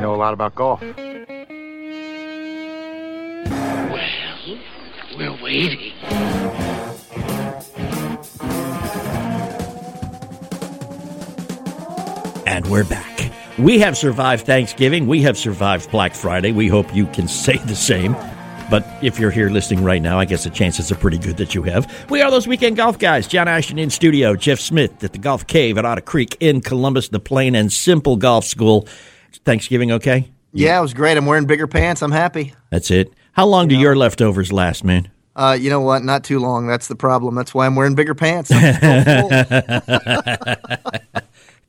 Know a lot about golf. Well, we're waiting. And we're back. We have survived Thanksgiving. We have survived Black Friday. We hope you can say the same. But if you're here listening right now, I guess the chances are pretty good that you have. We are those weekend golf guys. John Ashton in studio, Jeff Smith at the Golf Cave at Otter Creek in Columbus, the Plain and Simple Golf School. Thanksgiving okay? Yeah, it was great. I'm wearing bigger pants. I'm happy. That's it. How long do your leftovers last, man? Uh, you know what? Not too long. That's the problem. That's why I'm wearing bigger pants.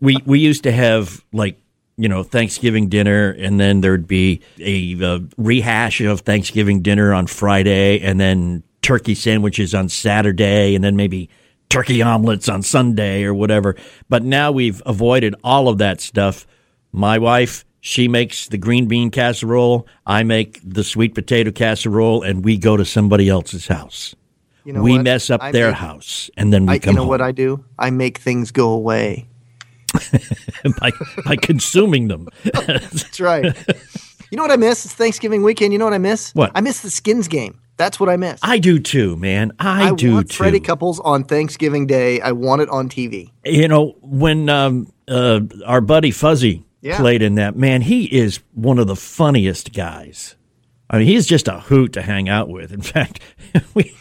We we used to have like you know Thanksgiving dinner, and then there'd be a, uh rehash of Thanksgiving dinner on Friday, and then turkey sandwiches on Saturday, and then maybe turkey omelets on Sunday or whatever. But now we've avoided all of that stuff. My wife. She makes the green bean casserole. I make the sweet potato casserole, and we go to somebody else's house. You know we what? mess up I their make- house, and then we I, come you know home what I do? I make things go away. by, by consuming them. That's right. you know what I miss? It's Thanksgiving weekend. You know what I miss? What? I miss the Skins game. That's what I miss. I do too, man. I, do want too. Freddie Couples on Thanksgiving Day. I want it on TV. you know, when um, uh, our buddy Fuzzy Yeah. played in that, man, he is one of the funniest guys. I mean, he's just a hoot to hang out with. In fact, we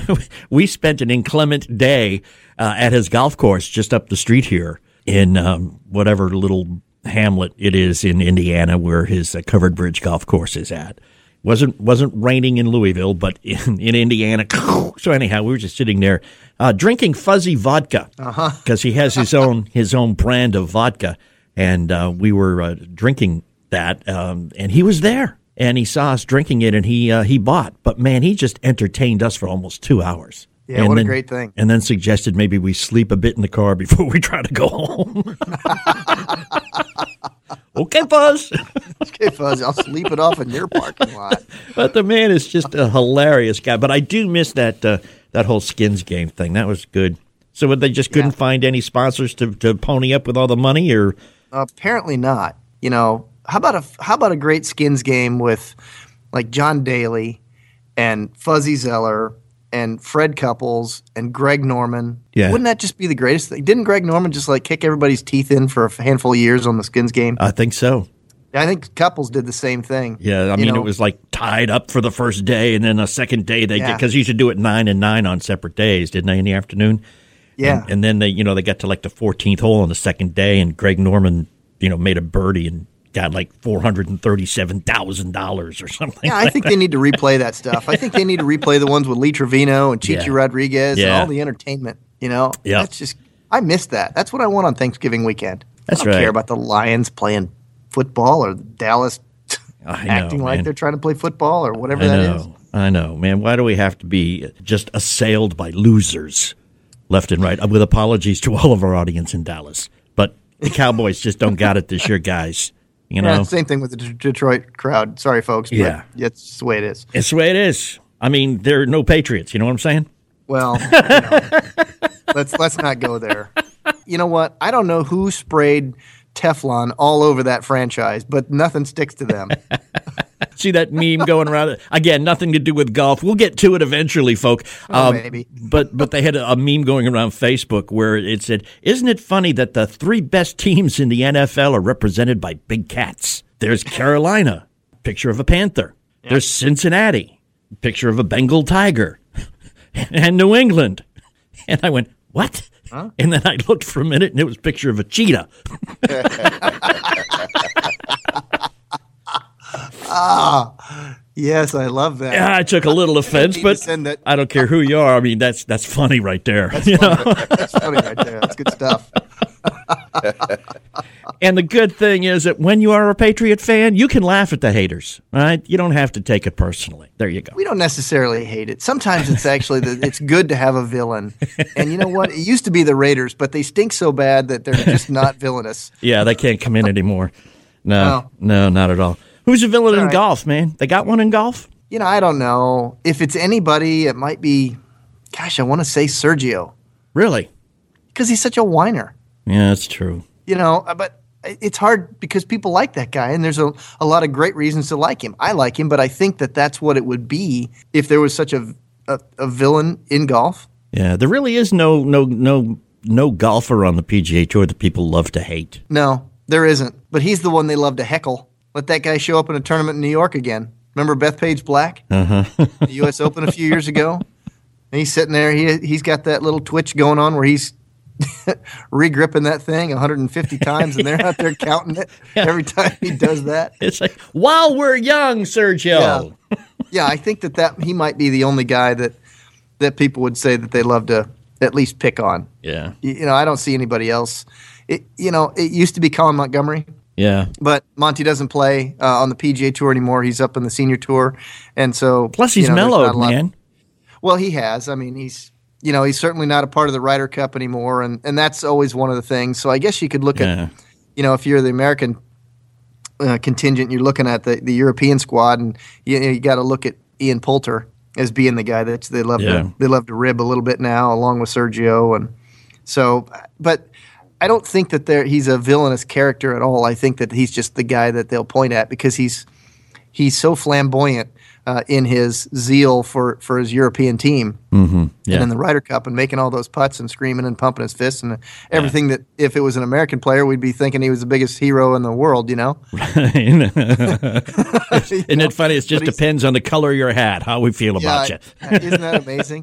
we spent an inclement day uh, at his golf course just up the street here in um, whatever little hamlet it is in Indiana where his uh, covered bridge golf course is at. wasn't wasn't raining in Louisville, but in, in Indiana. So anyhow, we were just sitting there uh, drinking fuzzy vodka because he has his own his own brand of vodka, and uh, we were uh, drinking that, um, and he was there, and he saw us drinking it, and he uh, he bought. But man, he just entertained us for almost two hours. Yeah, And what a then- great thing. And then suggested maybe we sleep a bit in the car before we try to go home. okay, Fuzz. Okay, Fuzz, I'll sleep it off in your parking lot. But the man is just a hilarious guy. But I do miss that uh, that whole skins game thing. That was good. So they just couldn't Yeah. find any sponsors to, to pony up with all the money, or Apparently not. You know, how about a how about a great Skins game with like John Daly and Fuzzy Zoeller and Fred Couples and Greg Norman? Yeah. Wouldn't that just be the greatest thing? Didn't Greg Norman just like kick everybody's teeth in for a handful of years on the Skins game? I think so. I think Couples did the same thing. Yeah, I mean know, it was like tied up for the first day, and then the second day they Yeah. because you should do it nine and nine on separate days, didn't they? In the afternoon. Yeah. And, and then they, you know, they got to like the 14th hole on the second day, and Greg Norman, you know, made a birdie and got like four hundred and thirty-seven thousand dollars or something. Yeah, I think they need to replay that stuff. I think they need to replay the ones with Lee Trevino and Chi Chi Yeah. Rodriguez and all the entertainment. You know, Yeah. that's just I miss that. That's what I want on Thanksgiving weekend. That's I don't right. care about the Lions playing football or Dallas know, acting like man. they're trying to play football or whatever I that know, is. I know, man. Why do we have to be just assailed by losers left and right? With apologies to all of our audience in Dallas, but the Cowboys just don't got it this year, guys. You know, Yeah, same thing with the D- Detroit crowd. Sorry, folks. But Yeah. just the way it is. it's the way it is. I mean, there are no Patriots. You know what I'm saying? Well, you know, let's let's not go there. You know what? I don't know who sprayed Teflon all over that franchise, but nothing sticks to them. See that meme going around? Again, nothing to do with golf. We'll get to it eventually, folk. Oh, Um, maybe. But but they had a, a meme going around Facebook where it said, "Isn't it funny that the three best teams in the NFL are represented by big cats? There's Carolina, picture of a panther. There's Cincinnati, picture of a Bengal tiger, and New England." And I went, "What?" And then I looked for a minute, and it was a picture of a cheetah. Yes, I love that. Yeah, I took a little offense, but I don't care who you are. I mean, that's that's funny right there. you know? That's funny right there. That's good stuff. And the good thing is that when you are a Patriot fan, you can laugh at the haters. Right? You don't have to take it personally. There you go. We don't necessarily hate it. Sometimes it's actually the, it's good to have a villain. And you know what? It used to be the Raiders, but they stink so bad that they're just not villainous. Yeah, they can't come in anymore. No, no, not at all. Who's a villain in right. golf, man? They got one in golf? You know, I don't know if it's anybody. It might be, gosh, I want to say Sergio Really? because he's such a whiner. Yeah, that's true. You know, uh, but it's hard because people like that guy, and there's a, a lot of great reasons to like him. I like him, but I think that that's what it would be if there was such a a, a villain in golf. Yeah, there really is no no no no golfer on the PGA Tour that people love to hate. No, there isn't. But he's the one they love to heckle. Let that guy show up in a tournament in New York again. Remember Bethpage Black? Uh-huh. the U.S. Open a few years ago. And he's sitting there. He he's got that little twitch going on where he's regripping that thing 150 times, and they're out there counting it every time he does that. It's like while we're young, Sergio. Yeah. yeah, I think that, that he might be the only guy that that people would say that they love to at least pick on. Yeah, You, you know, I don't see anybody else. It, you know, it used to be Colin Montgomerie. Yeah. But Monty doesn't play uh, on the PGA Tour anymore. He's up in the senior tour, and so Plus, he's you know, mellowed, man. Well, he has. I mean, he's you know he's certainly not a part of the Ryder Cup anymore, and and that's always one of the things. So I guess you could look Yeah. at you know if you're the American uh, contingent, you're looking at the the European squad, and you, you got to look at Ian Poulter as being the guy that they love Yeah. to they love to rib a little bit now, along with Sergio, and so but. I don't think that there he's a villainous character at all. I think that he's just the guy that they'll point at because he's he's so flamboyant uh, in his zeal for, for his European team Mm-hmm. Yeah. and in the Ryder Cup and making all those putts and screaming and pumping his fists and everything that if it was an American player, we'd be thinking he was the biggest hero in the world, you know? Isn't it funny? It just depends on the color of your hat, how we feel about you. Isn't that amazing?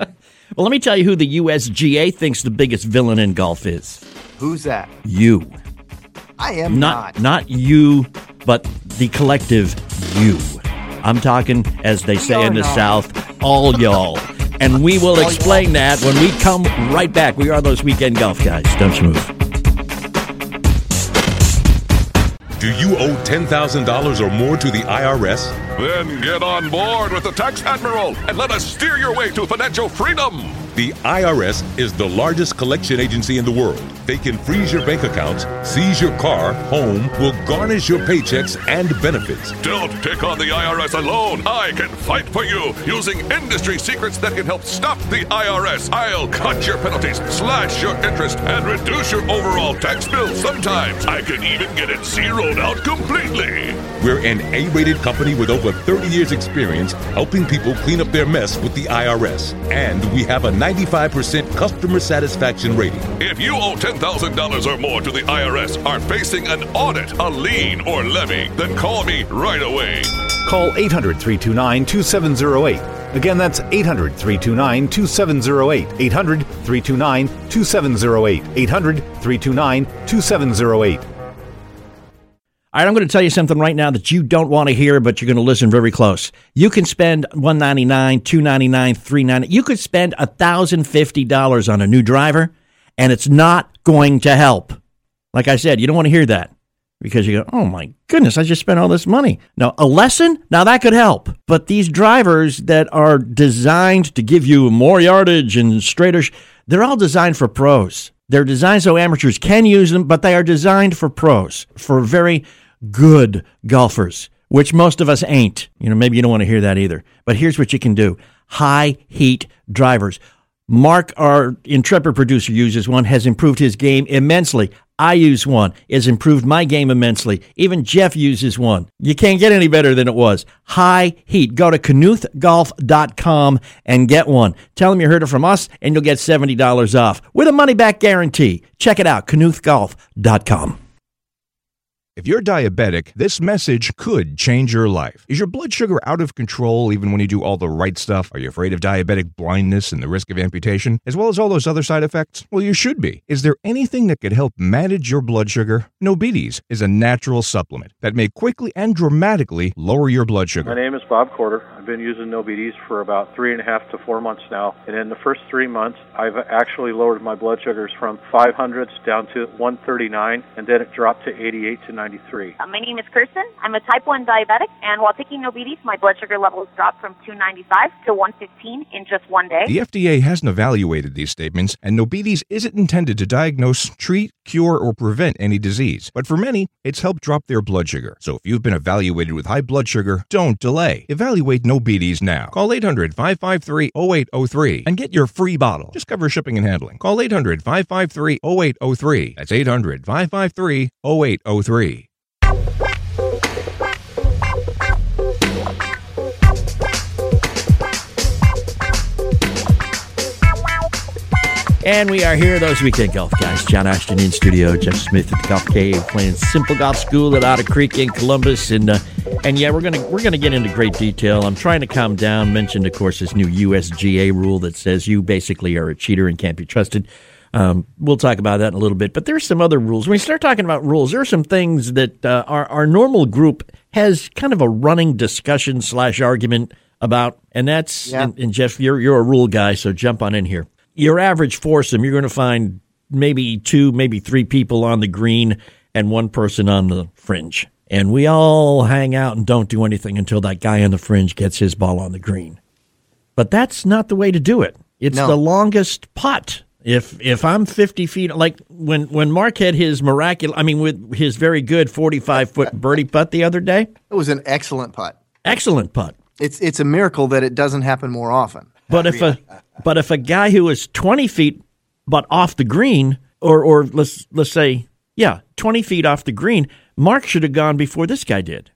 Well, let me tell you who the USGA thinks the biggest villain in golf is. Who's that? You. I am Not not. not you, but the collective you. I'm talking, as they say in the not. South, all y'all. And we will explain that when we come right back. We are those weekend golf guys. Don't you move. Do you owe $10,000 or more to the IRS? Then get on board with the Tax Admiral and let us steer your way to financial freedom. The IRS is the largest collection agency in the world. They can freeze your bank accounts, seize your car, home, will garnish your paychecks and benefits. Don't take on the IRS alone. I can fight for you using industry secrets that can help stop the IRS. I'll cut your penalties, slash your interest, and reduce your overall tax bill. Sometimes I can even get it zeroed out completely. We're an A rated company with over 30 years' experience helping people clean up their mess with the IRS. And we have a 95% customer satisfaction rating. If you owe $10,000 or more to the IRS, are facing an audit, a lien, or levy, then call me right away. Call 800 329 2708. Again, that's 800 329 2708. 800 329 2708. 800 329 2708. All right, I'm going to tell you something right now that you don't want to hear, but you're going to listen very close. You can spend 199, 299 399 You could spend $1,050 on a new driver, and it's not going to help. Like I said, you don't want to hear that because you go, oh my goodness, I just spent all this money. Now, a lesson, now that could help. But these drivers that are designed to give you more yardage and straighter, they're all designed for pros. They're designed so amateurs can use them, but they are designed for pros, for very good golfers, which most of us ain't. You know, maybe you don't want to hear that either. But here's what you can do high heat drivers. Mark, our intrepid producer, uses one, has improved his game immensely. I use one, has improved my game immensely. Even Jeff uses one. You can't get any better than it was. High heat. Go to knuthgolf.com and get one. Tell them you heard it from us, and you'll get $70 off with a money back guarantee. Check it out, knuthgolf.com. If you're diabetic, this message could change your life. Is your blood sugar out of control even when you do all the right stuff? Are you afraid of diabetic blindness and the risk of amputation, as well as all those other side effects? Well, you should be. Is there anything that could help manage your blood sugar? Nobetes is a natural supplement that may quickly and dramatically lower your blood sugar. My name is Bob Corder. I've been using Nobetes for about three and a half to four months now, and in the first three months, I've actually lowered my blood sugars from 500s down to 139, and then it dropped to 88 to 93. Uh, my name is Kirsten. I'm a type 1 diabetic, and while taking Nobetes, my blood sugar levels dropped from 295 to 115 in just one day. The FDA hasn't evaluated these statements, and Nobetes isn't intended to diagnose, treat, cure, or prevent any disease. But for many, it's helped drop their blood sugar. So if you've been evaluated with high blood sugar, don't delay. Evaluate Nobetes now. Call 800 553 0803 and get your free bottle. Just cover shipping and handling. Call 800 553 0803. That's 800 553 0803. And we are here, those weekend golf guys. John Ashton in studio, Jeff Smith at the Golf Cave, Plain and Simple Golf School at Otter Creek in Columbus, and uh, and yeah, we're gonna we're gonna get into great detail. I'm trying to calm down. Mentioned, of course, this new USGA rule that says you basically are a cheater and can't be trusted. Um, we'll talk about that in a little bit. But there's some other rules. When we start talking about rules, there are some things that uh, our our normal group has kind of a running discussion slash argument about, and that's Yeah. and, and Jeff, you're you're a rule guy, so jump on in here. Your average foursome, you're going to find maybe two, maybe three people on the green and one person on the fringe. And we all hang out and don't do anything until that guy on the fringe gets his ball on the green. But that's not the way to do it. It's No. the longest putt. If if I'm 50 feet, like when when Mark had his miraculous, I mean, with his very good 45 foot birdie putt the other day, It was an excellent putt. excellent putt. It's it's a miracle that it doesn't happen more often. But if a but if a guy who is 20 feet but off the green, or or let's let's say yeah, 20 feet off the green, Mark should have gone before this guy did.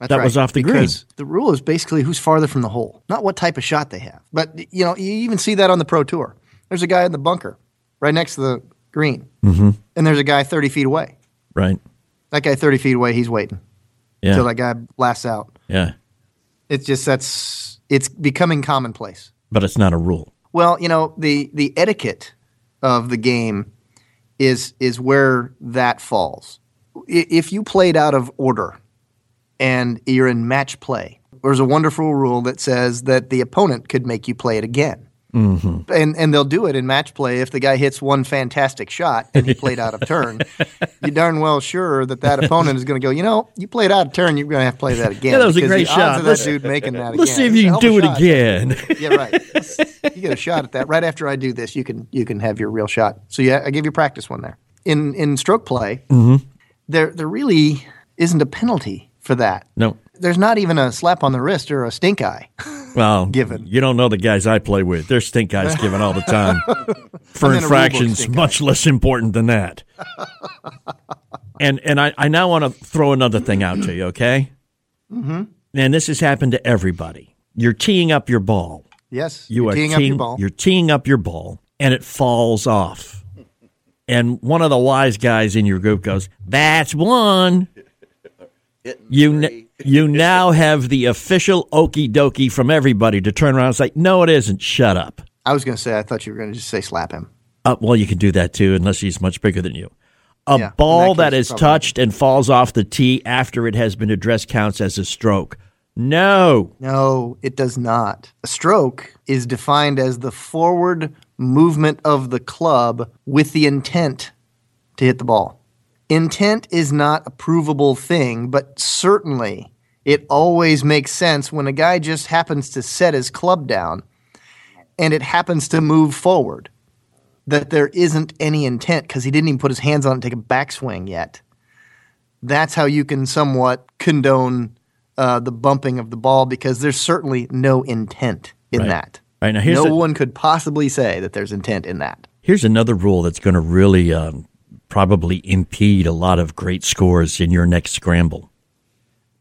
That's That was off the green. The rule is basically who's farther from the hole, not what type of shot they have. But you know, you even see that on the pro tour. There's a guy in the bunker right next to the green, mm-hmm. and there's a guy 30 feet away. Right? That guy 30 feet away, he's waiting Yeah. until that guy blasts out. yeah. It's just that's it's becoming commonplace. But it's not a rule. Well, you know, the the etiquette of the game is is where that falls. If you played out of order and you're in match play, there's a wonderful rule that says that the opponent could make you play it again. Mm-hmm. And and they'll do it in match play if the guy hits one fantastic shot and he played out of turn. You're darn well sure that that opponent is going to go. You know, you played out of turn. You're going to have to play that again. Yeah, that was a great shot. Let's- dude making that Let's again. see if you can do it shot. again. yeah, right. You get a shot at that right after I do this. You can you can have your real shot. So yeah, I give you practice one there. In in stroke play, Mm-hmm. there there really isn't a penalty for that. no. There's not even a slap on the wrist or a stink eye. Well, Given. You don't know the guys I play with. They're stink guys given all the time. For I'm in a rule book infractions, stink much less important than that. and and I, I now want to throw another thing out to you, okay? Mm-hmm. And this has happened to everybody. You're teeing up your ball. Yes, You you're are teeing up your ball. You're teeing up your ball, and it falls off. And one of the wise guys in your group goes, "That's one." You n- you now have the official okey dokey from everybody to turn around and say, "No, it isn't. Shut up." I was going to say I thought you were going to just say slap him. Uh, well, you can do that too, unless he's much bigger than you. A Yeah, ball that that is touched and falls off the tee after it has been addressed counts as a stroke. No. No, it does not. A stroke is defined as the forward movement of the club with the intent to hit the ball. Intent is not a provable thing, but certainly it always makes sense when a guy just happens to set his club down and it happens to move forward that there isn't any intent because he didn't even put his hands on it and take a backswing yet. That's how you can somewhat condone uh, the bumping of the ball because there's certainly no intent in Right. that. Right, now here's no the- one could possibly say that there's intent in that. Here's another rule that's going to really um, probably impede a lot of great scores in your next scramble.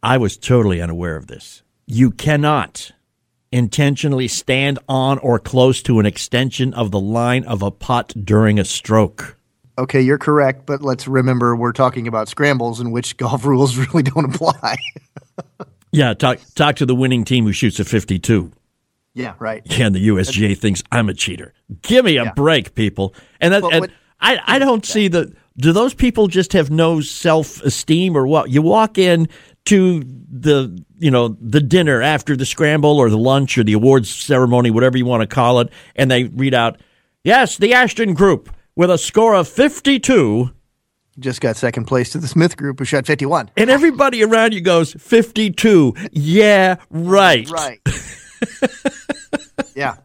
I was totally unaware of this. You cannot intentionally stand on or close to an extension of the line of a putt during a stroke. okay, you're correct, but let's remember we're talking about scrambles in which golf rules really don't apply. yeah, talk talk to the winning team who shoots a 52. Yeah, right. Yeah, and the USGA thinks I'm a cheater. Give me a yeah. break, people. And, that, and I, I don't see the. Do those people just have no self esteem or what? You walk in to the you know the dinner after the scramble or the lunch or the awards ceremony, whatever you want to call it, and they read out, "Yes, the Ashton Group with a score of 52." Just got second place to the Smith Group, who shot 51. And everybody around you goes 52. Yeah, right. Right. yeah.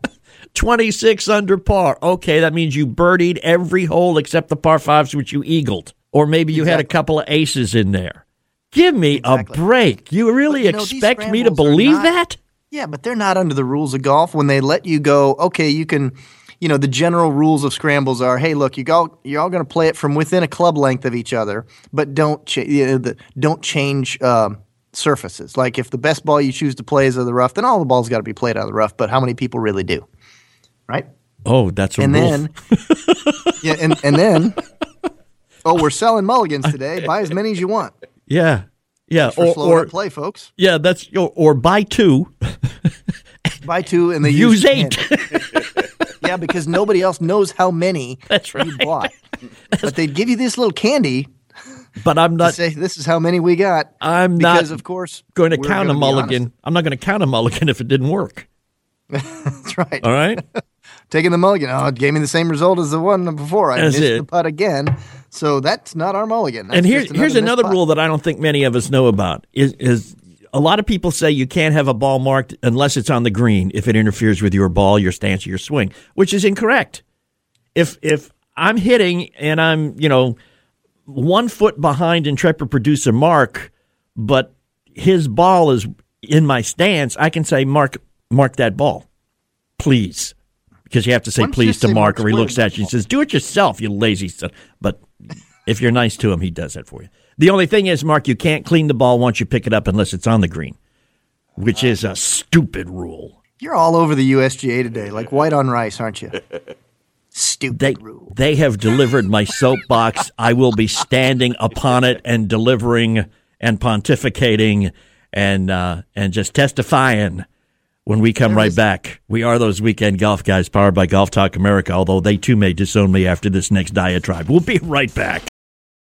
26 under par. Okay, that means you birdied every hole except the par fives, which you eagled. Or maybe you exactly. had a couple of aces in there. Give me exactly. a break. You really but, you expect know, me to believe not, that? Yeah, but they're not under the rules of golf when they let you go, okay, you can, you know, the general rules of scrambles are, hey, look, you go, you're all going to play it from within a club length of each other, but don't, cha- you know, the, don't change um, surfaces. Like if the best ball you choose to play is out of the rough, then all the balls got to be played out of the rough. But how many people really do? Right? Oh, that's a and rule. then yeah, and and then oh, we're selling mulligans today. Buy as many as you want. Yeah, yeah, or, or play, folks. Yeah, that's or, or buy two. buy two, and they use, use eight. yeah, because nobody else knows how many that's right. you bought. but they'd give you this little candy but I'm not say this is how many we got. I'm because not of course going to count a mulligan. I'm not going to count a mulligan if it didn't work. That's right. All right. Taking the mulligan. Oh, it gave me the same result as the one before. I that's missed it. the putt again. So that's not our mulligan. That's and here's here's another rule that I don't think many of us know about is is a lot of people say you can't have a ball marked unless it's on the green if it interferes with your ball, your stance, or your swing, which is incorrect. If if I'm hitting and I'm, you know, one foot behind intrepid producer Mark, but his ball is in my stance, I can say, Mark, mark that ball, please. Because you have to say please to Mark, or he looks at you and says, do it yourself, you lazy son. But if you're nice to him, he does that for you. The only thing is, Mark, you can't clean the ball once you pick it up unless it's on the green, which is a stupid rule. You're all over the USGA today, like white on rice, aren't you? Stupid they, rule. They have delivered my soapbox. I will be standing upon it and delivering and pontificating and uh, and just testifying when we come there right is. back. We are those weekend golf guys powered by Golf Talk America, although they too may disown me after this next diatribe. We'll be right back.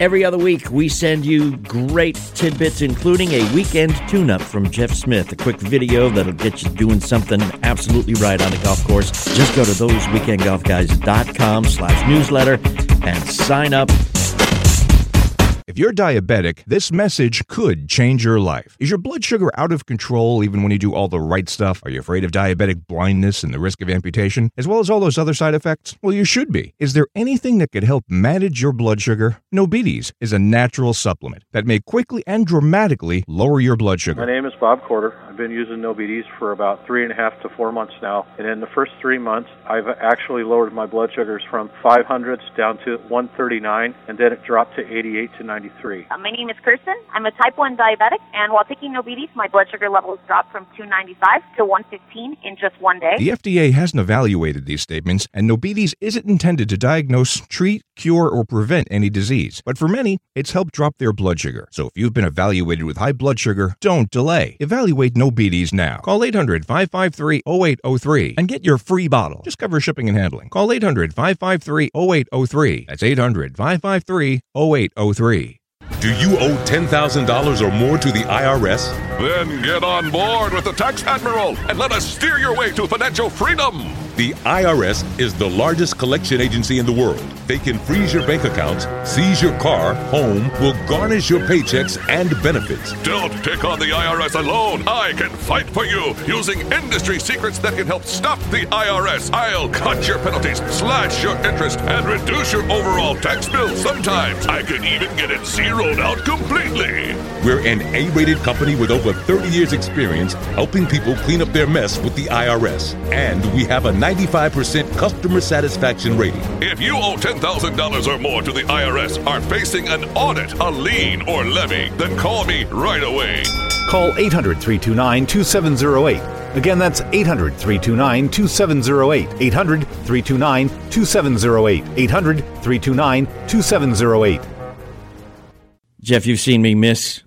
Every other week, we send you great tidbits, including a weekend tune up from Jeff Smith, a quick video that'll get you doing something absolutely right on the golf course. Just go to thoseweekendgolfguys.com slash newsletter and sign up if you're diabetic, this message could change your life. Is your blood sugar out of control even when you do all the right stuff? Are you afraid of diabetic blindness and the risk of amputation, as well as all those other side effects? Well, you should be. Is there anything that could help manage your blood sugar? Nobetes is a natural supplement that may quickly and dramatically lower your blood sugar. My name is Bob Corder. I've been using Nobetes for about three and a half to four months now, and in the first three months, I've actually lowered my blood sugars from 500s down to 139, and then it dropped to 88 to 90. Uh, my name is Kirsten. I'm a type 1 diabetic, and while taking Nobetes, my blood sugar levels dropped from 295 to 115 in just one day. The FDA hasn't evaluated these statements, and Nobetes isn't intended to diagnose, treat, cure, or prevent any disease. But for many, it's helped drop their blood sugar. So if you've been evaluated with high blood sugar, don't delay. Evaluate Nobetes now. Call 800 553 0803 and get your free bottle. Just cover shipping and handling. Call 800 553 0803. That's 800 553 0803. Do you owe $10,000 or more to the IRS? Then get on board with the Tax Admiral and let us steer your way to financial freedom. The IRS is the largest collection agency in the world. They can freeze your bank accounts, seize your car, home, will garnish your paychecks and benefits. Don't take on the IRS alone. I can fight for you using industry secrets that can help stop the IRS. I'll cut your penalties, slash your interest, and reduce your overall tax bill. Sometimes I can even get it zeroed out completely. We're an A rated company with over 30 years' experience helping people clean up their mess with the IRS. And we have a 95% customer satisfaction rating. If you owe $10,000 or more to the IRS, are facing an audit, a lien, or levy, then call me right away. Call 800 329 2708. Again, that's 800 329 2708. 800 329 2708. 800 329 2708. Jeff, you've seen me miss.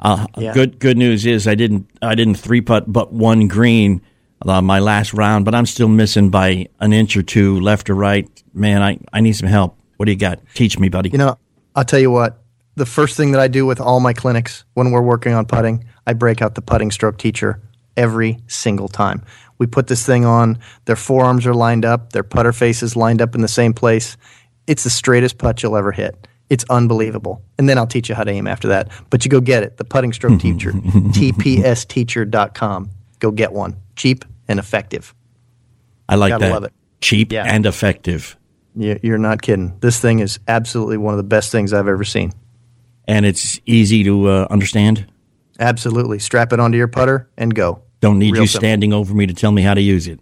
Uh, Yeah. Good good news is I didn't I didn't three putt but one green uh, my last round, but I'm still missing by an inch or two left or right. Man, I, I need some help. What do you got? Teach me, buddy. You know, I'll tell you what. The first thing that I do with all my clinics when we're working on putting, I break out the putting stroke teacher every single time. We put this thing on, their forearms are lined up, their putter faces lined up in the same place. It's the straightest putt you'll ever hit. It's unbelievable. And then I'll teach you how to aim after that. But you go get it, the putting stroke teacher, tpsteacher.com. Go get one. Cheap and effective. I like gotta that. love it. Cheap Yeah. and effective. You- You're not kidding. This thing is absolutely one of the best things I've ever seen. And it's easy to uh, understand. Absolutely. Strap it onto your putter and go. Don't need Real you simple. standing over me to tell me how to use it.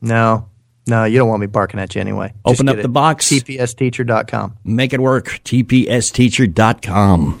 No, no, you don't want me barking at you anyway. Open Just up the it. box. tpsteacher.com. Make it work. TPSteacher.com.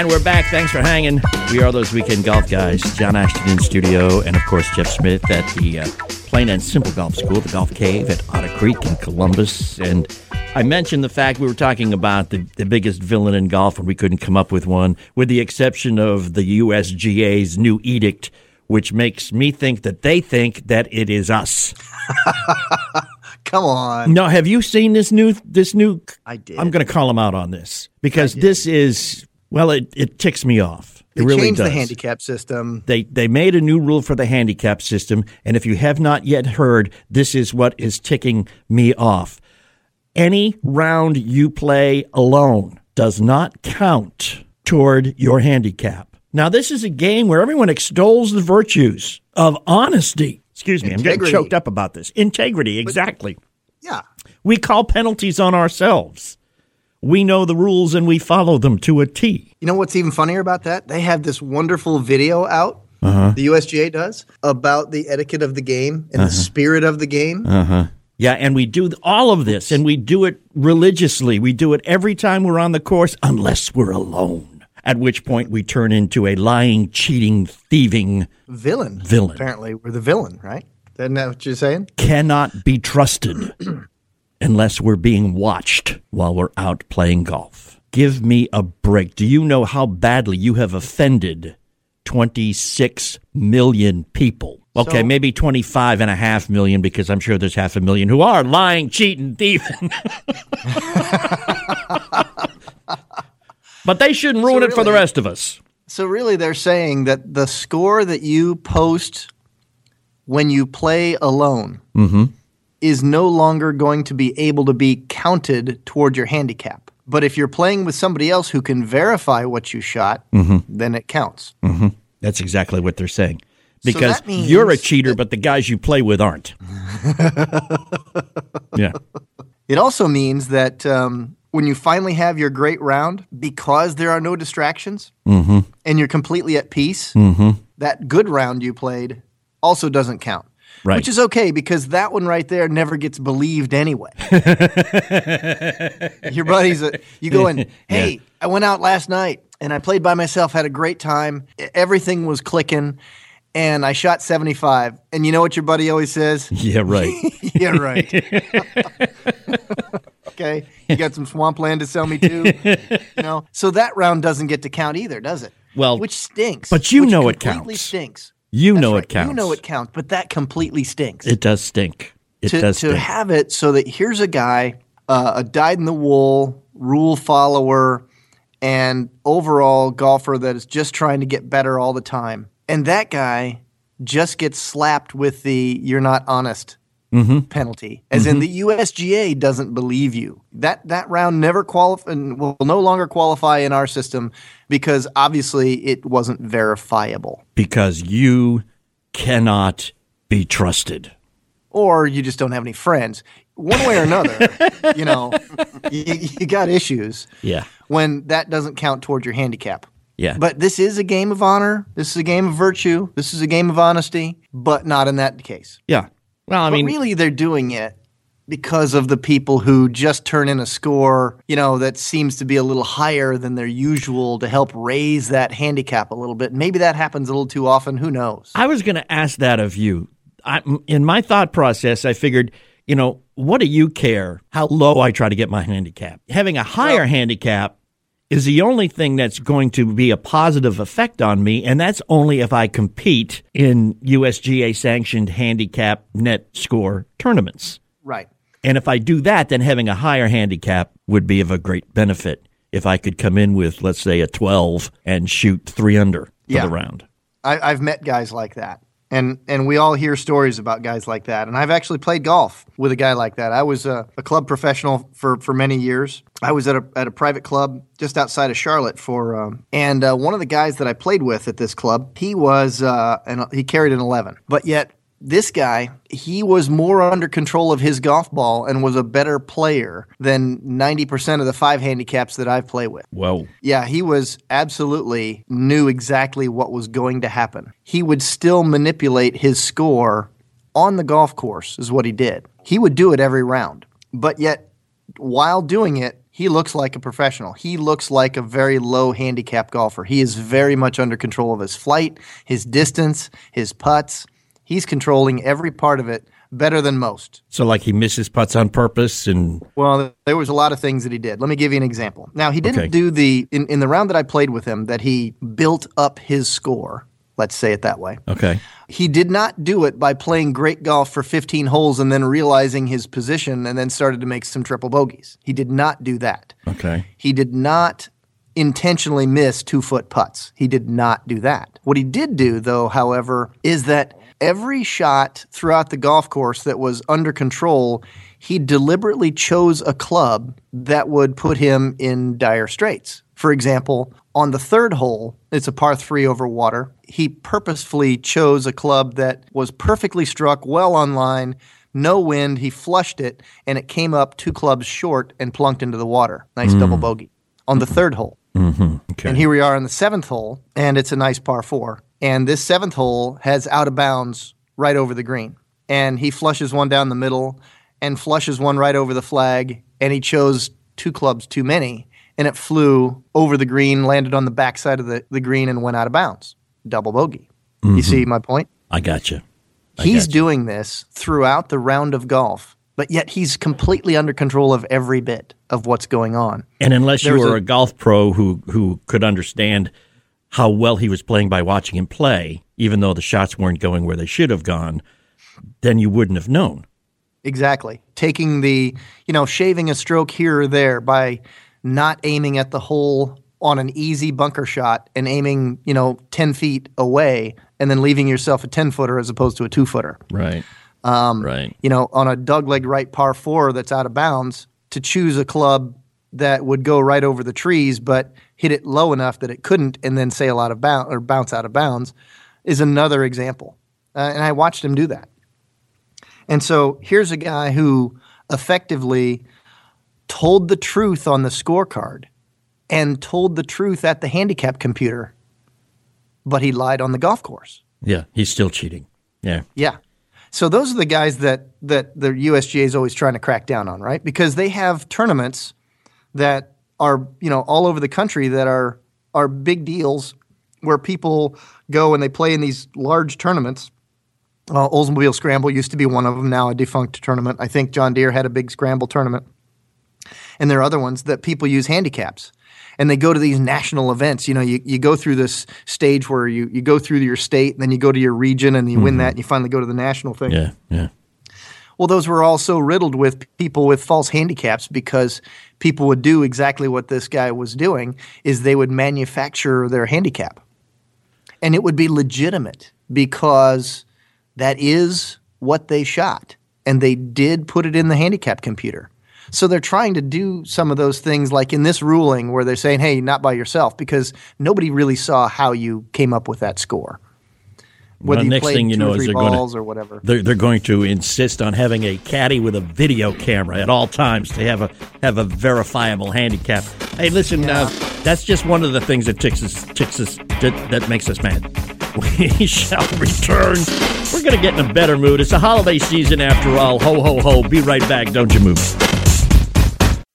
And we're back. Thanks for hanging. We are those weekend golf guys. John Ashton in studio, and of course Jeff Smith at the uh, Plain and Simple Golf School, the Golf Cave at Otter Creek in Columbus. And I mentioned the fact we were talking about the, the biggest villain in golf, and we couldn't come up with one, with the exception of the USGA's new edict, which makes me think that they think that it is us. Come on. No, have you seen this new this new? I did. I'm going to call them out on this because this is well, it, it ticks me off. They it really changed does. the handicap system. They they made a new rule for the handicap system, and if you have not yet heard, this is what is ticking me off. Any round you play alone does not count toward your handicap. Now, this is a game where everyone extols the virtues of honesty. Excuse me, I'm getting choked up about this. Integrity, exactly. Yeah. We call penalties on ourselves. We know the rules and we follow them to a T. You know what's even funnier about that? They have this wonderful video out. Uh-huh. The USGA does about the etiquette of the game and the spirit of the game. Uh-huh. Yeah, and we do all of this, and we do it religiously. We do it every time we're on the course, unless we're alone. At which point we turn into a lying, cheating, thieving Villain. Villain. Apparently, we're the villain, right? Isn't that what you're saying? cannot be trusted unless we're being watched while we're out playing golf. Give me a break. Do you know how badly you have offended 26 million people? Okay, So- maybe 25 and a half million because I'm sure there's half a million who are lying, cheating, thieving. but they shouldn't ruin So it for the rest of us. So really, they're saying that the score that you post when you play alone Mm-hmm. is no longer going to be able to be counted toward your handicap. But if you're playing with somebody else who can verify what you shot, Mhm. then it counts. Mm-hmm. That's exactly what they're saying. Because means you're a cheater, but the guys you play with aren't. yeah. It also means that um, when you finally have your great round, because there are no distractions Mm-hmm. and you're completely at peace, Mm-hmm. that good round you played also doesn't count. Right. Which is okay because that one right there never gets believed anyway. Your buddies, you go in, hey, I went out last night and I played by myself, had a great time. Everything was clicking and I shot 75. And you know what your buddy always says? Yeah, right. yeah, right. okay. You got some swampland to sell me too. You know, so that round doesn't get to count either, does it? Well, which stinks. but you know it completely counts. Stinks. You That's know right. it counts. You know it counts, but that completely stinks. It does stink. It to, does to stink. have it so that here's a guy, uh, a dyed in the wool rule follower, and overall golfer that is just trying to get better all the time, and that guy just gets slapped with the "you're not honest" Mhm. penalty, as in the USGA doesn't believe you. That that round never qualify and will no longer qualify in our system because obviously it wasn't verifiable, because you cannot be trusted. or you just don't have any friends. One way or another, you know, you, you got issues Yeah. when that doesn't count toward your handicap. Yeah. But this is a game of honor. This is a game of virtue. This is a game of honesty, but not in that case. Yeah. Well, I but mean, really, they're doing it because of the people who just turn in a score, you know, that seems to be a little higher than their usual to help raise that handicap a little bit. Maybe that happens a little too often. Who knows? I was going to ask that of you. I, in my thought process, I figured, you know, what do you care how low I try to get my handicap? Having a higher handicap is the only thing that's going to be a positive effect on me, and that's only if I compete in USGA sanctioned handicap net score tournaments. Right. And if I do that, then having a higher handicap would be of a great benefit. If I could come in with, let's say, a 12 and shoot three under for Yeah. the round. I, I've met guys like that. And, and we all hear stories about guys like that. And I've actually played golf with a guy like that. I was a, a club professional for, for many years. I was at a, at a private club just outside of Charlotte for, um, and uh, one of the guys that I played with at this club, he was, uh, he carried an 11. But yet, this guy, he was more under control of his golf ball and was a better player than 90% of the five handicaps that I've played with. Whoa. Yeah, he was absolutely knew exactly what was going to happen. He would still manipulate his score on the golf course, is what he did. He would do it every round. But yet, while doing it, he looks like a professional. He looks like a very low handicap golfer. He is very much under control of his flight, his distance, his putts. He's controlling every part of it better than most. So, like he misses putts on purpose and Well, there was a lot of things that he did. Let me give you an example. Now, he didn't Okay. do the in, in the round that I played with him that he built up his score. Let's say it that way. okay. He did not do it by playing great golf for 15 holes and then realizing his position and then started to make some triple bogeys. He did not do that. Okay. He did not intentionally miss two foot putts. He did not do that. What he did do, though, however, is that every shot throughout the golf course that was under control, he deliberately chose a club that would put him in dire straits. For example, on the third hole, it's a par three over water. He purposefully chose a club that was perfectly struck, well on line, no wind. He flushed it, and it came up two clubs short and plunked into the water. Nice double bogey on the third hole. Mm-hmm. Okay. And here we are on the seventh hole, and it's a nice par four. And this seventh hole has out of bounds right over the green. And he flushes one down the middle and flushes one right over the flag. And he chose two clubs too many. And it flew over the green, landed on the backside of the, the green, and went out of bounds. Double bogey. You mm-hmm. see my point? I got you. I He's gotcha. doing this throughout the round of golf, but yet he's completely under control of every bit of what's going on. And unless you There's were a- a, golf pro who who could understand how well he was playing by watching him play, even though the shots weren't going where they should have gone, then you wouldn't have known. Exactly. Taking the, you know, shaving a stroke here or there by not aiming at the hole on an easy bunker shot and aiming, you know, 10 feet away and then leaving yourself a 10 footer as opposed to a two footer. Right. Um, right. You know, on a dogleg right par four that's out of bounds, to choose a club that would go right over the trees but hit it low enough that it couldn't and then sail out of bounds or bounce out of bounds is another example. Uh, and I watched him do that. And so here's a guy who effectively told the truth on the scorecard and told the truth at the handicap computer, but he lied on the golf course. Yeah, he's still cheating. Yeah. Yeah. So those are the guys that that the USGA is always trying to crack down on, right? Because they have tournaments that are, you know, all over the country that are are big deals where people go and they play in these large tournaments. Uh, Oldsmobile Scramble used to be one of them, now a defunct tournament. I think John Deere had a big scramble tournament. And there are other ones that people use handicaps and they go to these national events. You know, you, you go through this stage where you, you go through your state, and then you go to your region, and you mm-hmm. win that, and you finally go to the national thing. Yeah, yeah. Well, those were also riddled with people with false handicaps because people would do exactly what this guy was doing: is they would manufacture their handicap, and it would be legitimate because that is what they shot, and they did put it in the handicap computer. So they're trying to do some of those things, like in this ruling, where they're saying, "Hey, not by yourself," because nobody really saw how you came up with that score. Whether well, next thing you know is they're going to, or whatever. They're, they're going to insist on having a caddy with a video camera at all times to have a have a verifiable handicap. Hey, listen, yeah. uh, that's just one of the things that ticks us, ticks us that, that makes us mad. We shall return. We're going to get in a better mood. It's a holiday season after all. Ho, ho, ho. Be right back. Don't you move.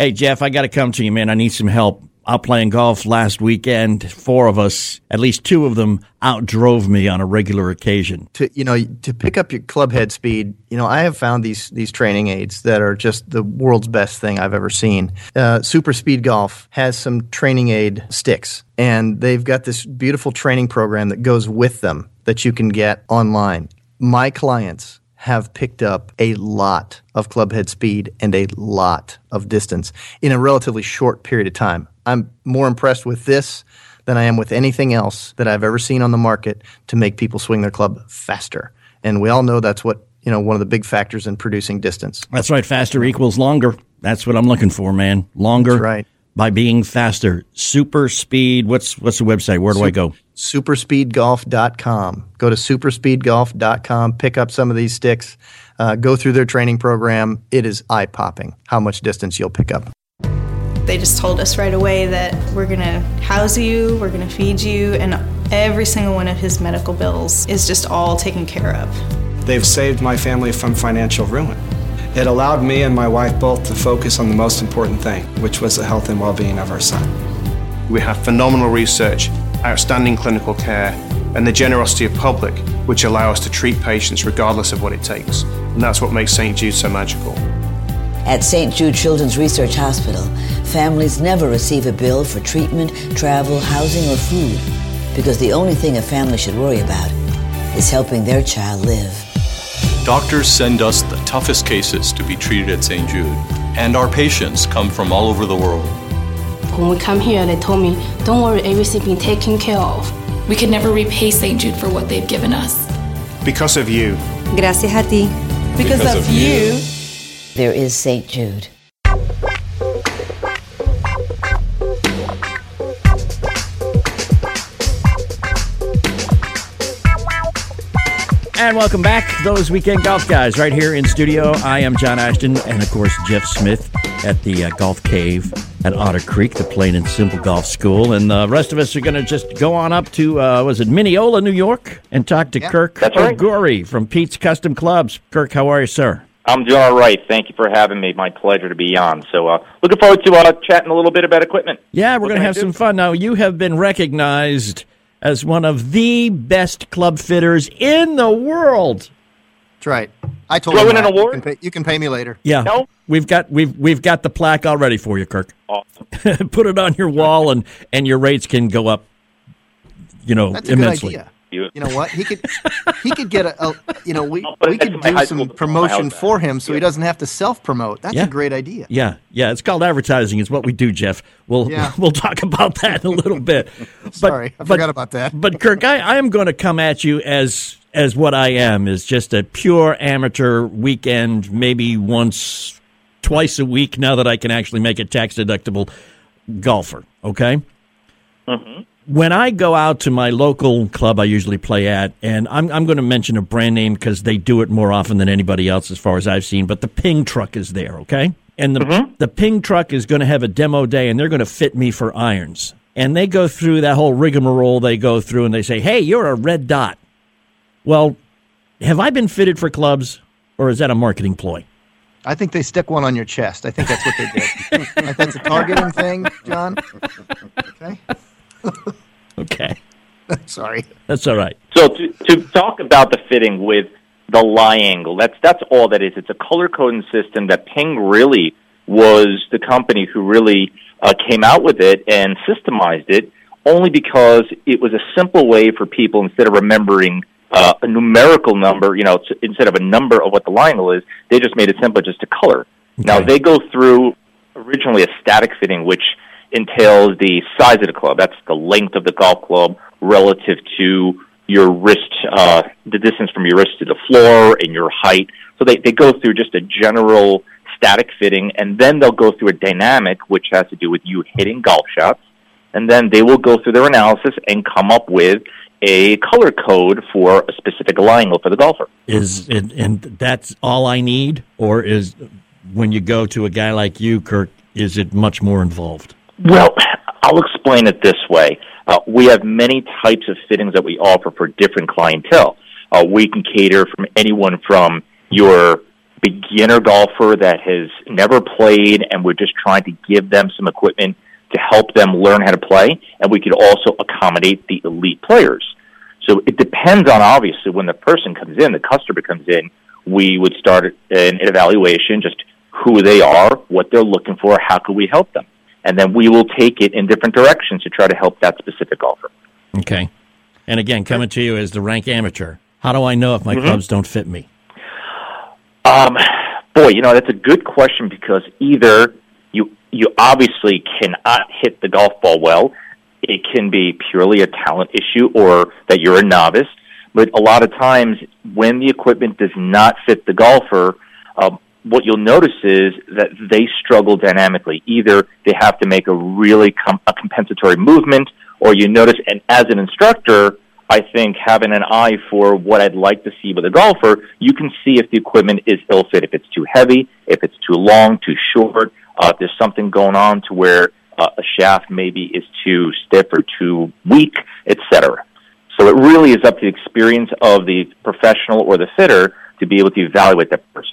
Hey, Jeff, I got to come to you, man. I need some help. Out playing golf last weekend, four of us, at least two of them, outdrove me on a regular occasion. To you know, to pick up your club head speed, you know, I have found these these training aids that are just the world's best thing I've ever seen. Uh, Super Speed Golf has some training aid sticks, and they've got this beautiful training program that goes with them that you can get online. My clients have picked up a lot of club head speed and a lot of distance in a relatively short period of time. I'm more impressed with this than I am with anything else that I've ever seen on the market to make people swing their club faster. And we all know that's what, you know, one of the big factors in producing distance. That's right. Faster equals longer. That's what I'm looking for, man. Longer. That's right. By being faster. Super speed. What's what's the website? Where do I go? superspeedgolf.com. Go to superspeedgolf.com, pick up some of these sticks, uh, go through their training program. It is eye popping how much distance you'll pick up. They just told us right away that we're going to house you, we're going to feed you, and every single one of his medical bills is just all taken care of. They've saved my family from financial ruin. It allowed me and my wife both to focus on the most important thing, which was the health and well being of our son. We have phenomenal research outstanding clinical care, and the generosity of public, which allow us to treat patients regardless of what it takes. And that's what makes St. Jude so magical. At St. Jude Children's Research Hospital, families never receive a bill for treatment, travel, housing, or food because the only thing a family should worry about is helping their child live. Doctors send us the toughest cases to be treated at St. Jude, and our patients come from all over the world. When we come here, they told me, don't worry, everything's been taken care of. We could never repay St. Jude for what they've given us. Because of you. Gracias a ti. Because, because of, of you. you. There is St. Jude. And welcome back, those weekend golf guys, right here in studio. I am John Ashton, and of course, Jeff Smith at the uh, Golf Cave at Otter Creek, the Plain and Simple Golf School, and the rest of us are going to just go on up to uh, was it Mineola, New York, and talk to Kirk That's right. Oguri from Pete's Custom Clubs. Kirk, how are you, sir? I'm doing all right. Thank you for having me. My pleasure to be on. So, uh, looking forward to uh, chatting a little bit about equipment. Yeah, we're going to have some fun. Now, you have been recognized as one of the best club fitters in the world. That's right. I told Throw him in an award? You can, pay, you can pay me later. Yeah, No. we've got we've we've got the plaque all ready for you, Kirk. Awesome. Put it on your wall, and and your rates can go up. You know, That's a immensely. good idea. You know what? He could he could get a, a you know we we could do some promotion for him so he doesn't have to self promote. That's Yeah. a great idea. Yeah, yeah, it's called advertising. Is what we do, Jeff. We'll Yeah. we'll talk about that in a little bit. But, Sorry, I forgot about that. But Kirk, I, I am going to come at you as as what I am is just a pure amateur weekend, maybe once, twice a week. Now that I can actually make a tax deductible golfer, okay. Mm-hmm. When I go out to my local club, I usually play at, and I'm, I'm going to mention a brand name because they do it more often than anybody else, as far as I've seen. But the Ping truck is there, okay? And the the Ping truck is going to have a demo day, and they're going to fit me for irons. And they go through that whole rigmarole. They go through and they say, "Hey, you're a red dot." Well, have I been fitted for clubs, or is that a marketing ploy? I think they stick one on your chest. I think that's what they did. I think that's a targeting thing, John. Okay. Okay, Sorry. that's all right. So, to, to talk about the fitting with the lie angle, that's that's all that is. It's a color coding system that Ping really was the company who really uh, came out with it and systemized it, only because it was a simple way for people instead of remembering uh, a numerical number, you know, instead of a number of what the lie angle is, they just made it simple, just to color. Now they go through originally a static fitting, which entails the size of the club. That's the length of the golf club relative to your wrist, uh, the distance from your wrist to the floor and your height. So they, they go through just a general static fitting, and then they'll go through a dynamic, which has to do with you hitting golf shots. And then they will go through their analysis and come up with a color code for a specific lie angle for the golfer. Is and, and that's all I need, or is when you go to a guy like you, Kirk, is it much more involved? Well, I'll explain it this way. Uh, we have many types of fittings that we offer for different clientele. Uh, we can cater from anyone from your beginner golfer that has never played and we're just trying to give them some equipment to help them learn how to play, and we could also accommodate the elite players. So it depends on obviously when the person comes in, the customer comes in, we would start an evaluation, just who they are, what they're looking for, how can we help them, and then we will take it in different directions to try to help that specific golfer. Okay. And again, coming to you as the rank amateur, how do I know if my Mhm. clubs don't fit me? Um, boy, you know that's a good question because either you you obviously cannot hit the golf ball well. It can be purely a talent issue, or that you're a novice. But a lot of times, when the equipment does not fit the golfer, um, what you'll notice is that they struggle dynamically. Either they have to make a really com- a compensatory movement, or you notice, and as an instructor, I think having an eye for what I'd like to see with a golfer, you can see if the equipment is ill fit, if it's too heavy, if it's too long, too short, uh, there's something going on to where uh, a shaft maybe is too stiff or too weak, etc. So it really is up to the experience of the professional or the fitter to be able to evaluate that person.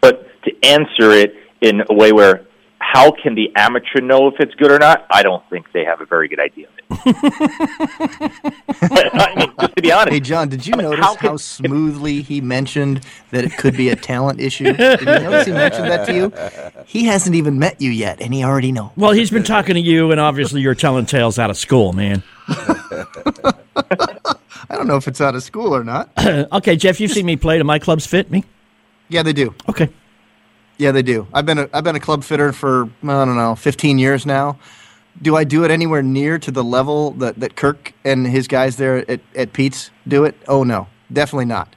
But to answer it in a way where how can the amateur know if it's good or not? I don't think they have a very good idea of it. I mean, just to be honest. Hey, John, did you I mean, notice how how, can- smoothly he mentioned that it could be a talent issue? Did you notice he mentioned that to you? He hasn't even met you yet, and he already knows. Well, he's been talking to you, and obviously you're telling tales out of school, man. I don't know if it's out of school or not. okay, Jeff, you've seen me play. Do my clubs fit me? Yeah, they do. Okay. Yeah, they do. I've been a, I've been a club fitter for I don't know, 15 years now. Do I do it anywhere near to the level that, that Kirk and his guys there at, at Pete's do it? Oh no, definitely not.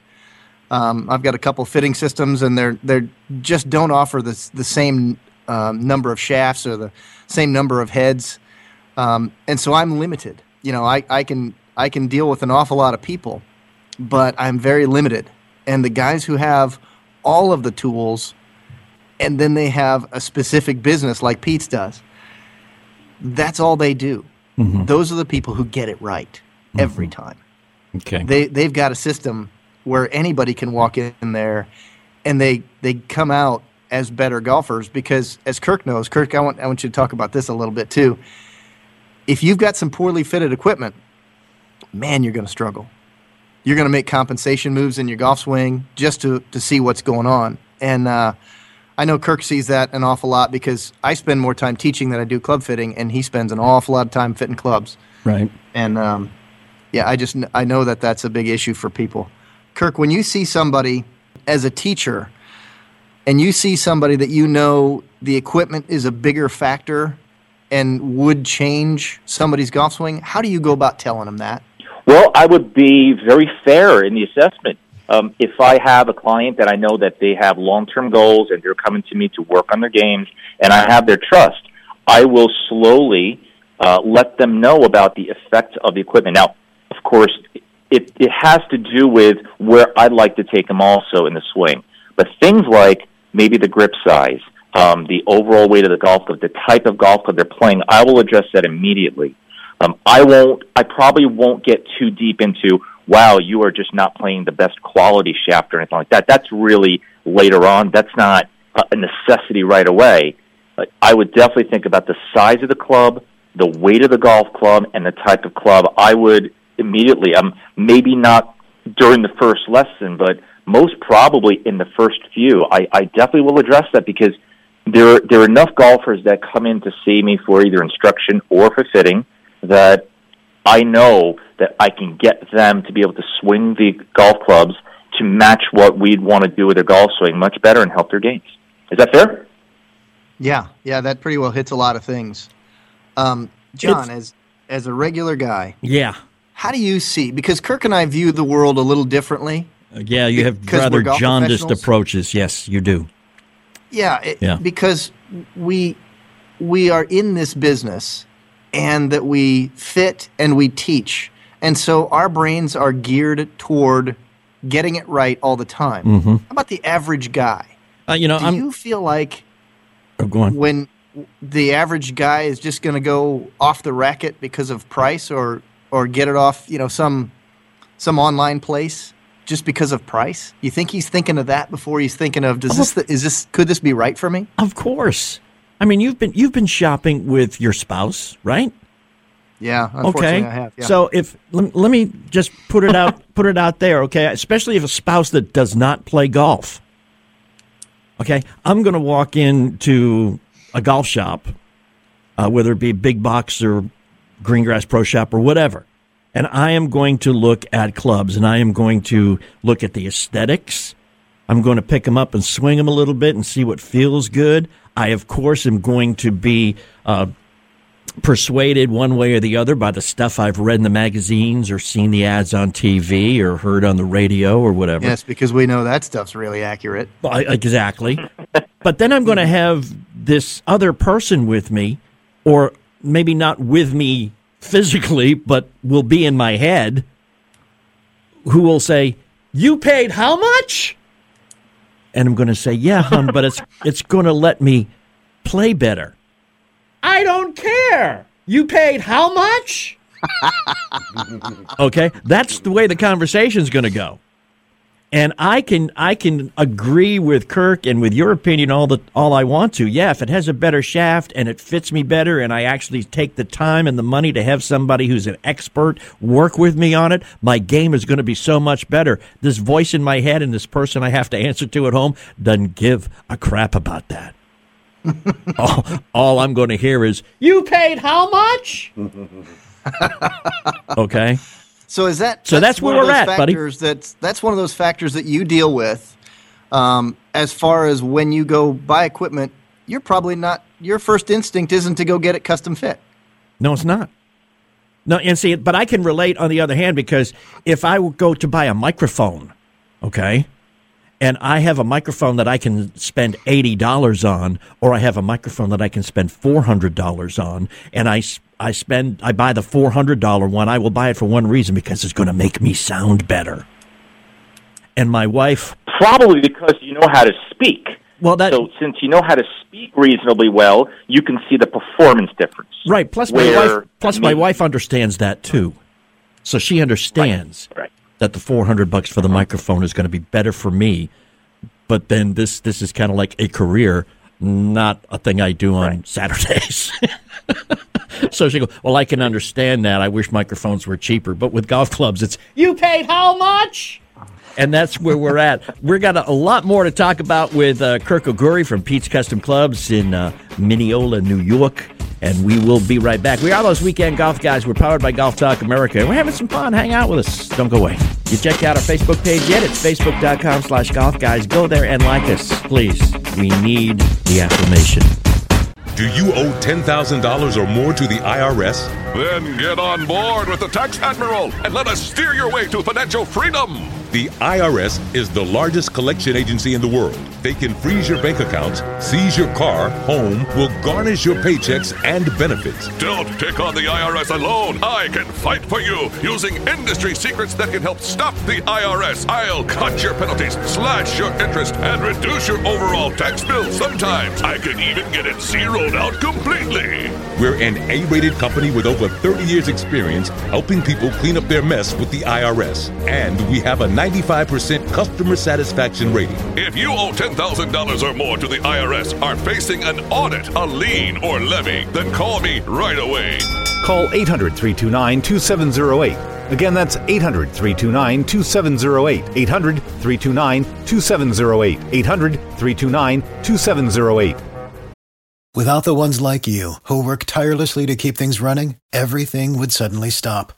Um, I've got a couple fitting systems, and they're they're just don't offer the the same um, number of shafts or the same number of heads, um, and so I'm limited. You know, I, I can I can deal with an awful lot of people, but I'm very limited and the guys who have all of the tools and then they have a specific business like Pete's does. That's all they do. Mhm. Those are the people who get it right every time. Okay. They they've got a system where anybody can walk in there and they they come out as better golfers because as Kirk knows, Kirk, I want I want you to talk about this a little bit too. If you've got some poorly fitted equipment, man, you're going to struggle. You're going to make compensation moves in your golf swing just to to see what's going on. And uh, I know Kirk sees that an awful lot because I spend more time teaching than I do club fitting, and he spends an awful lot of time fitting clubs. Right. And um, yeah, I just I know that that's a big issue for people. Kirk, when you see somebody as a teacher, and you see somebody that you know the equipment is a bigger factor and would change somebody's golf swing, how do you go about telling them that? Well, I would be very fair in the assessment. Um, if I have a client that I know that they have long-term goals and they're coming to me to work on their games, and I have their trust, I will slowly uh, let them know about the effect of the equipment. Now, of course, it it has to do with where I'd like to take them also in the swing. But things like maybe the grip size, um, the overall weight of the golf club, the type of golf club they're playing, I will address that immediately. Um, I won't. I probably won't get too deep into. Wow, you are just not playing the best quality shaft or anything like that. That's really later on. That's not a necessity right away. I would definitely think about the size of the club, the weight of the golf club, and the type of club. I would immediately. Um, maybe not during the first lesson, but most probably in the first few. I, I definitely will address that because there there are enough golfers that come in to see me for either instruction or for fitting that I know that I can get them to be able to swing the golf clubs to match what we'd want to do with their golf swing much better and help their games. Is that fair? Yeah, yeah, that pretty well hits a lot of things. Um, John, It's- as as a regular guy, Yeah. how do you see? Because Kirk and I view the world a little differently. Uh, Yeah, you have rather jaundiced approaches. Yes, you do. Yeah, it, Yeah. because we we are in this business and that we fit and we teach. And so our brains are geared toward getting it right all the time. Mhm. How about the average guy? Uh, you know, Do I'm. you feel like oh, when the average guy is just going to go off the racket because of price or or get it off, you know, some some online place just because of price? You think he's thinking of that before he's thinking of does this is this could this be right for me? Of course. I mean, you've been you've been shopping with your spouse, right? Yeah, okay. I have. Yeah. So if let, let me just put it out put it out there, okay? Especially if a spouse that does not play golf. Okay, I'm going to walk into a golf shop, uh, whether it be big box or Greengrass Pro Shop or whatever, and I am going to look at clubs and I am going to look at the aesthetics. I'm going to pick them up and swing them a little bit and see what feels good. I, of course, am going to be uh, persuaded one way or the other by the stuff I've read in the magazines or seen the ads on TV or heard on the radio or whatever. yes, because we know that stuff's really accurate. I- Exactly. but then I'm going to have this other person with me, or maybe not with me physically, but will be in my head, who will say, You paid how much? And I'm going to say, Yeah, hon, but it's, it's going to let me play better. I don't care. You paid how much? okay, that's the way the conversation's going to go. And I can I can agree with Kirk and with your opinion all the all I want to. Yeah, if it has a better shaft and it fits me better and I actually take the time and the money to have somebody who's an expert work with me on it, my game is going to be so much better. This voice in my head and this person I have to answer to at home doesn't give a crap about that. all, all I'm going to hear is you paid how much? Okay. So is that So that's where one of we're those at, buddy. factors That's that's one of those factors that you deal with um, as far as when you go buy equipment. You're probably not. Your first instinct isn't to go get it custom fit. No, it's not. No, and see, but I can relate on the other hand because if I would go to buy a microphone, okay, and I have a microphone that I can spend eighty dollars on, or I have a microphone that I can spend four hundred dollars on, and I, I spend I buy the four hundred dollar one, I will buy it for one reason because it's going to make me sound better. And my wife. Probably because you know how to speak. Well, that so since you know how to speak reasonably well, you can see the performance difference. Right. Plus, my wife. Plus, I my wife understands that too, so she understands Right. That the four hundred bucks for the microphone is going to be better for me. But then this this is kind of like a career, not a thing I do on Saturdays. so she goes, "Well, I can understand that. I wish microphones were cheaper, but with golf clubs, it's you paid how much?" And that's where we're at. We've got a, a lot more to talk about with uh, Kirk Oguri from Pete's Custom Clubs in uh, Mineola, New York. And we will be right back. We are those weekend golf guys. We're powered by Golf Talk America. We're having some fun. Hang out with us. Don't go away. You checked out our Facebook page yet? It's facebook.com slash golf guys. Go there and like us, please. We need the affirmation. Do you owe $10,000 or more to the IRS? Then get on board with the Tax Admiral and let us steer your way to financial freedom. The IRS is the largest collection agency in the world. They can freeze your bank accounts, seize your car, home, will garnish your paychecks and benefits. Don't take on the IRS alone. I can fight for you using industry secrets that can help stop the IRS. I'll cut your penalties, slash your interest, and reduce your overall tax bill. Sometimes I can even get it zeroed out completely. We're an A rated company with over 30 years' experience helping people clean up their mess with the IRS. And we have a 95% customer satisfaction rating. If you owe $10,000 or more to the IRS, are facing an audit, a lien, or levy, then call me right away. Call 800 329 2708. Again, that's 800 329 2708. 800 329 2708. 800 329 2708. Without the ones like you, who work tirelessly to keep things running, everything would suddenly stop.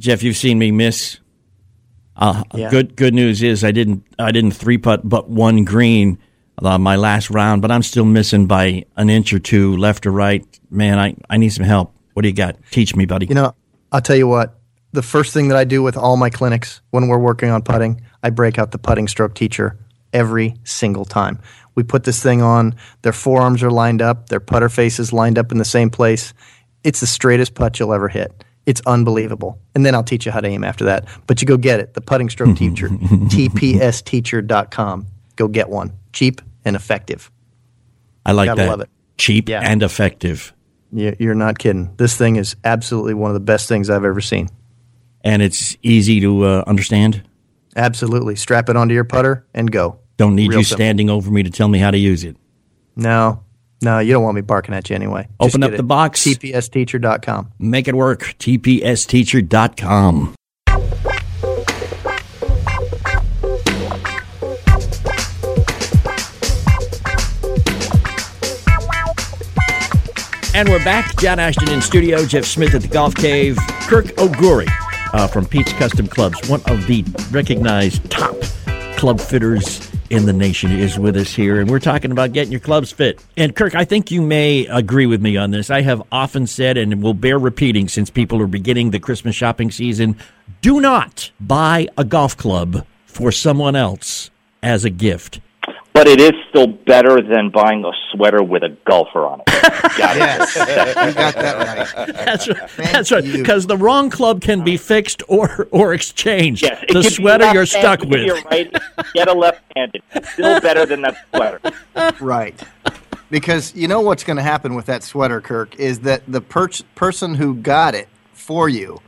Jeff, you've seen me miss. Uh, Yeah. Good good news is I didn't I didn't three putt but one green uh, my last round, but I'm still missing by an inch or two left or right. Man, I, I need some help. What do you got? Teach me, buddy. You know, I'll tell you what. The first thing that I do with all my clinics when we're working on putting, I break out the putting stroke teacher every single time. We put this thing on, their forearms are lined up, their putter faces lined up in the same place. It's the straightest putt you'll ever hit. It's unbelievable. And then I'll teach you how to aim after that. But you go get it. The putting stroke teacher, tpsteacher.com. Go get one. Cheap and effective. I like Gotta that. love it. Cheap Yeah. and effective. You- You're not kidding. This thing is absolutely one of the best things I've ever seen. And it's easy to uh, understand. Absolutely. Strap it onto your putter and go. Don't need Real you simple. standing over me to tell me how to use it. No, no, you don't want me barking at you anyway. Just Open up the it. box. tpsteacher.com. Make it work. TPSteacher.com. And we're back. John Ashton in studio, Jeff Smith at the Golf Cave, Kirk Oguri uh, from Pete's Custom Clubs, one of the recognized top club fitters in the nation, is with us here. And we're talking about getting your clubs fit. And Kirk, I think you may agree with me on this. I have often said, and will bear repeating since people are beginning the Christmas shopping season do not buy a golf club for someone else as a gift. But it is still better than buying a sweater with a golfer on it. Got yes, you got that right. That's right. That's right. Because the wrong club can be fixed or or exchanged. Yes, the sweater you're stuck with. You're right. Get a left-handed. Still better than that sweater. right. Because you know what's going to happen with that sweater, Kirk, is that the per- person who got it for you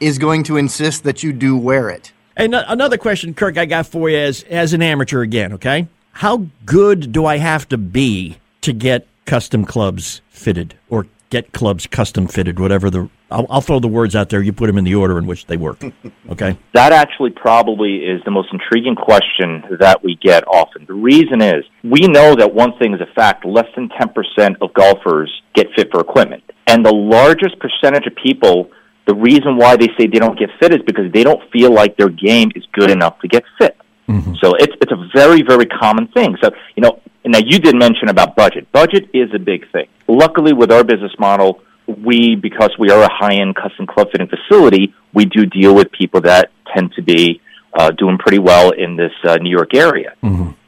is going to insist that you do wear it. And uh, another question, Kirk, I got for you as as an amateur again. Okay, how good do I have to be to get custom clubs fitted or get clubs custom fitted? Whatever the I'll, I'll throw the words out there. You put them in the order in which they work. Okay. That actually probably is the most intriguing question that we get often. The reason is we know that one thing is a fact less than 10% of golfers get fit for equipment. And the largest percentage of people, the reason why they say they don't get fit is because they don't feel like their game is good enough to get fit. So it's it's a very very common thing. So you know, now you did mention about budget. Budget is a big thing. Luckily, with our business model, we because we are a high end custom club fitting facility, we do deal with people that tend to be uh, doing pretty well in this uh, New York area.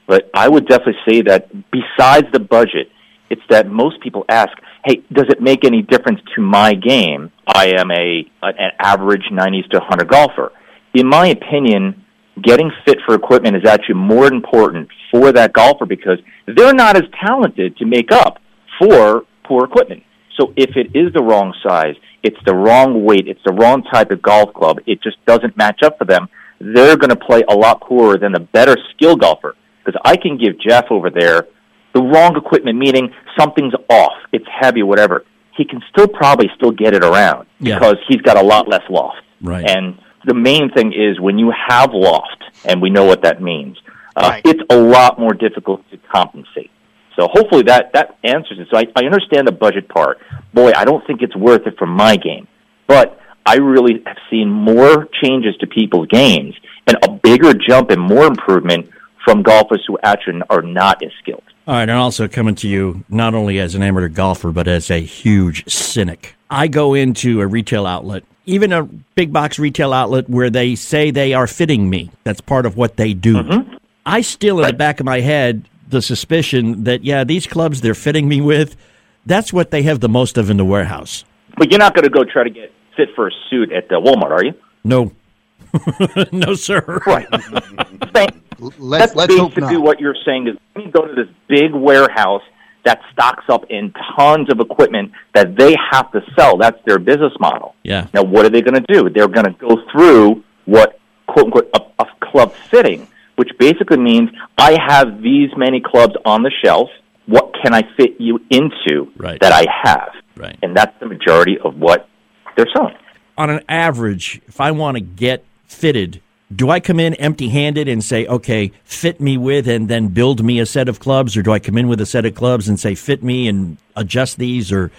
But I would definitely say that besides the budget, it's that most people ask, "Hey, does it make any difference to my game? I am a an average 90s to 100 golfer." In my opinion, getting fit for equipment is actually more important for that golfer because they're not as talented to make up for poor equipment. So if it is the wrong size, it's the wrong weight, it's the wrong type of golf club, it just doesn't match up for them, they're going to play a lot poorer than a better skill golfer. Because I can give Jeff over there the wrong equipment, meaning something's off, it's heavy, whatever. He can still probably still get it around Yeah. because he's got a lot less loft. Right. And the main thing is when you have loft, and we know what that means, uh, it's a lot more difficult to compensate. So hopefully that that answers it. So I, I understand the budget part. Boy, I don't think it's worth it for my game, but I really have seen more changes to people's games and a bigger jump and more improvement from golfers who actually are not as skilled. All right, and also coming to you not only as an amateur golfer, but as a huge cynic. I go into a retail outlet, even a big box retail outlet where they say they are fitting me. That's part of what they do. Mm-hmm. I still, in the back of my head, the suspicion that, yeah, these clubs they're fitting me with, that's what they have the most of in the warehouse. But you're not going to go try to get fit for a suit at the Walmart, are you? No. no, sir. Right. Let's, That's let's hope basically not. what you're saying is let me go to this big warehouse that stocks up in tons of equipment that they have to sell. That's their business model. Yeah. Now, what are they going to do? They're going to go through what quote unquote a, a club fitting, which basically means I have these many clubs on the shelf. What can I fit you into Right. that I have? Right. And that's the majority of what they're selling. on an average, if I want to get fitted, do I come in empty handed and say, okay, fit me with and then build me a set of clubs? Or do I come in with a set of clubs and say, fit me and adjust these? Or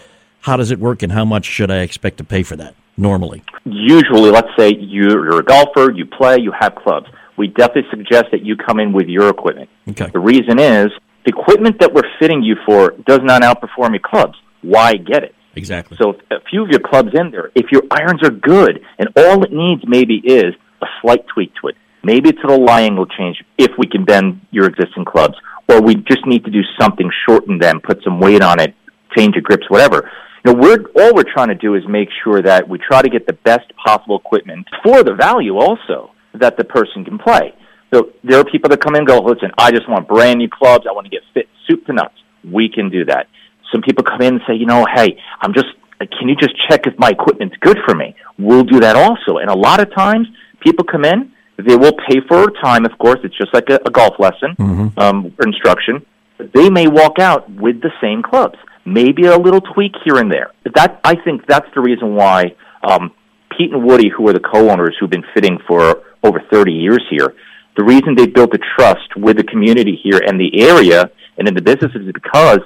how does it work and how much should I expect to pay for that normally? usually, let's say you're, you're a golfer, you play, you have clubs. We definitely suggest that you come in with your equipment. Okay. The reason is the equipment that we're fitting you for does not outperform your clubs. Why get it? Exactly. So if a few of your clubs in there, if your irons are good and all it needs maybe is a slight tweak to it, maybe it's a little lie angle change if we can bend your existing clubs, or we just need to do something, shorten them, put some weight on it, change your grips, whatever. You know, we're all we're trying to do is make sure that we try to get the best possible equipment for the value also that the person can play. So there are people that come in and go, listen, I just want brand new clubs. I want to get fit soup to nuts. We can do that. Some people come in and say, you know, hey, I'm just, can you just check if my equipment's good for me? We'll do that also. And a lot of times people come in, they will pay for time, of course. It's just like a, a golf lesson, um, or instruction. But they may walk out with the same clubs, maybe a little tweak here and there. But that, I think that's the reason why, um, Pete and Woody, who are the co-owners who've been fitting for over 30 years here, the reason they built a trust with the community here and the area and in the business is because,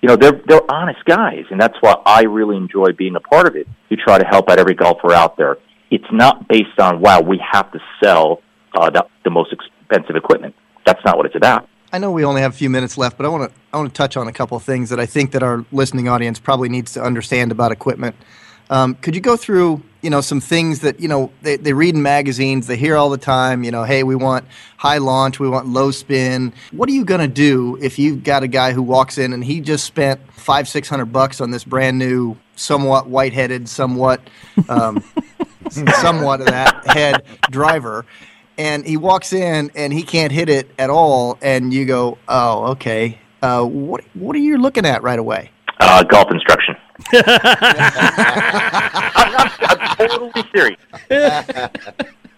you know, they're, they're honest guys. And that's why I really enjoy being a part of it. You try to help out every golfer out there. It's not based on, wow, we have to sell uh, the, the most expensive equipment. That's not what it's about. I know we only have a few minutes left, but I want to I want to touch on a couple of things that I think that our listening audience probably needs to understand about equipment. Um, could you go through you know some things that you know they, they read in magazines they hear all the time you know hey we want high launch we want low spin what are you going to do if you've got a guy who walks in and he just spent five six hundred bucks on this brand new somewhat white-headed somewhat um, somewhat of that head driver and he walks in and he can't hit it at all and you go oh okay uh, what, what are you looking at right away Uh, golf instruction. I'm, I'm totally serious.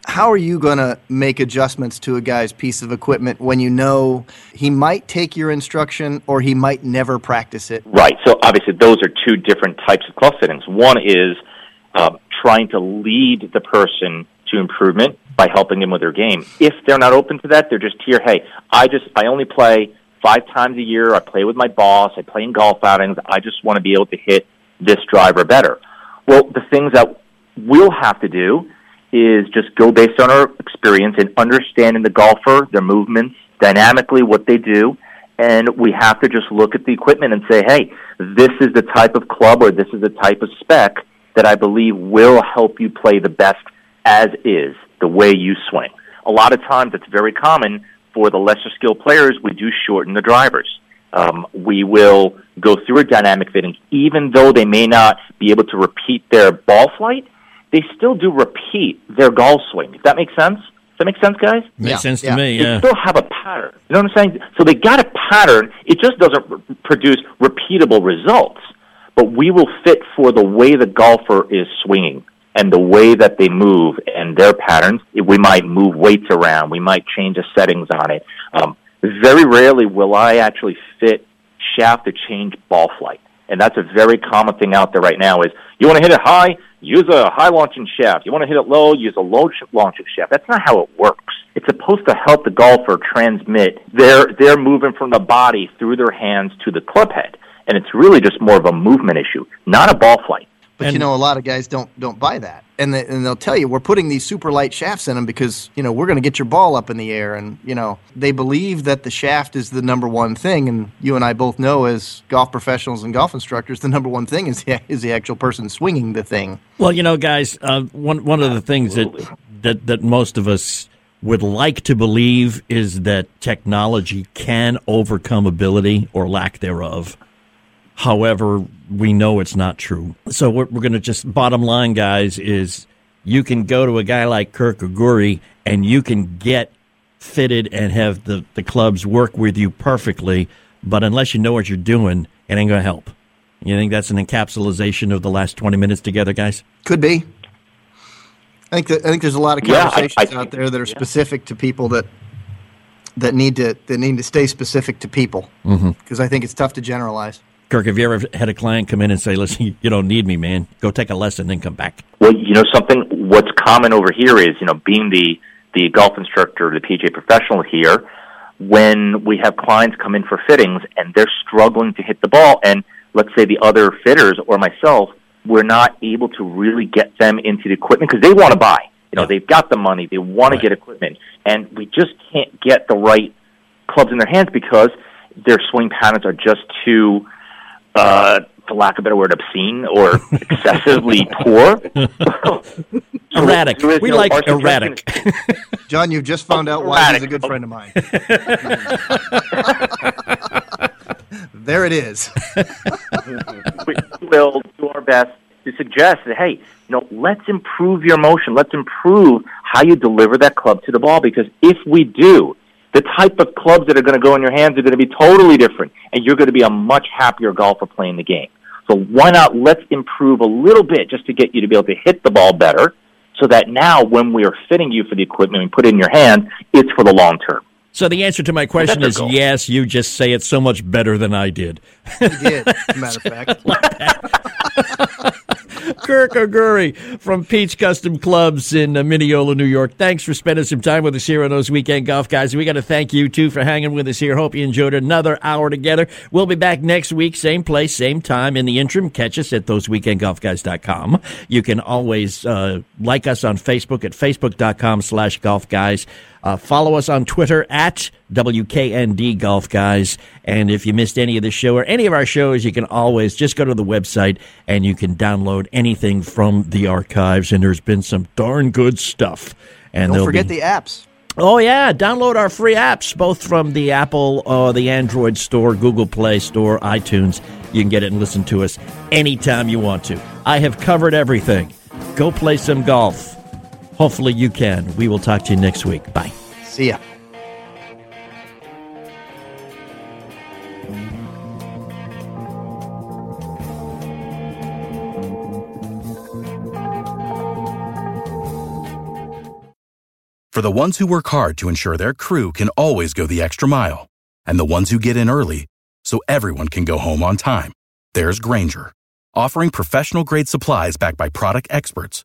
how are you going to make adjustments to a guy's piece of equipment when you know he might take your instruction or he might never practice it? Right. So obviously, those are two different types of club fittings. One is uh, trying to lead the person to improvement by helping them with their game. If they're not open to that, they're just here. Hey, I just I only play five times a year. I play with my boss. I play in golf outings. I just want to be able to hit this driver better. Well, the things that we'll have to do is just go based on our experience and understanding the golfer, their movements, dynamically what they do, and we have to just look at the equipment and say, hey, this is the type of club or this is the type of spec that I believe will help you play the best as is, the way you swing. A lot of times it's very common for the lesser skilled players, we do shorten the drivers. Um, we will go through a dynamic fitting, even though they may not be able to repeat their ball flight, they still do repeat their golf swing. Does that make sense? Does that make sense, guys? Makes sense to me, Yeah. They still have a pattern. You know what I'm saying? So they got a pattern. It just doesn't r- produce repeatable results. But we will fit for the way the golfer is swinging and the way that they move and their patterns. We might move weights around. We might change the settings on it. Um, very rarely will I actually fit shaft to change ball flight. And that's a very common thing out there right now is you want to hit it high, use a high launching shaft. You want to hit it low, use a low launching shaft. That's not how it works. It's supposed to help the golfer transmit their, their movement from the body through their hands to the club head. And it's really just more of a movement issue, not a ball flight. But you know, a lot of guys don't don't buy that, and they, and they'll tell you we're putting these super light shafts in them because you know we're going to get your ball up in the air, and you know they believe that the shaft is the number one thing, and you and I both know as golf professionals and golf instructors, the number one thing is the, is the actual person swinging the thing. Well, you know, guys, uh, one one of the things that, that that most of us would like to believe is that technology can overcome ability or lack thereof. However, we know it's not true. So we're, we're going to just bottom line, guys, is you can go to a guy like Kirk Oguri and you can get fitted and have the, the clubs work with you perfectly, but unless you know what you're doing, it ain't going to help. You think that's an encapsulation of the last 20 minutes together, guys? Could be. I think that, I think there's a lot of Yeah, I- conversations I out there that are specific to people that that need to that need to stay specific to people Mhm. because I think it's tough to generalize. Kirk, have you ever had a client come in and say, listen, you don't need me, man. Go take a lesson, then come back? Well, you know something. What's common over here is you know being the the golf instructor, the PGA professional here. When we have clients come in for fittings and they're struggling to hit the ball, and let's say the other fitters or myself, we're not able to really get them into the equipment because they want to buy. You know, they've got the money, they want to get equipment, and we just can't get the right clubs in their hands because their swing patterns are just too uh, for lack of a better word, obscene or excessively poor. Erratic. there is We no like erratic. John, you've just found out why he's a good friend of mine. there it is. we will do our best to suggest that, hey, you know, let's improve your motion. Let's improve how you deliver that club to the ball because if we do, the type of clubs that are going to go in your hands are going to be totally different, and you're going to be a much happier golfer playing the game. So why not let's improve a little bit just to get you to be able to hit the ball better so that now when we are fitting you for the equipment and put it in your hand, it's for the long term. So the answer to my question is goal. yes, you just say it so much better than I did. He did, as a matter of fact. Kirk Oguri from Pete's Custom Clubs in uh, Mineola, New York. Thanks for spending some time with us here on those weekend golf guys. We got to thank you too for hanging with us here. Hope you enjoyed another hour together. We'll be back next week, same place, same time. In the interim, catch us at thoseweekendgolfguys.com. You can always uh, like us on Facebook at facebook.com slash golf guys. Uh, follow us on Twitter at WKND Golf Guys. And if you missed any of the show or any of our shows, you can always just go to the website and you can download anything from the archives. And there's been some darn good stuff. And Don't forget be, the apps. Oh yeah, download our free apps both from the Apple, uh, the Android Store, Google Play Store, iTunes. You can get it and listen to us anytime you want to. I have covered everything. Go play some golf. Hopefully you can. We will talk to you next week. Bye. See ya. For the ones who work hard to ensure their crew can always go the extra mile, and the ones who get in early so everyone can go home on time, there's Grainger, offering professional grade supplies backed by product experts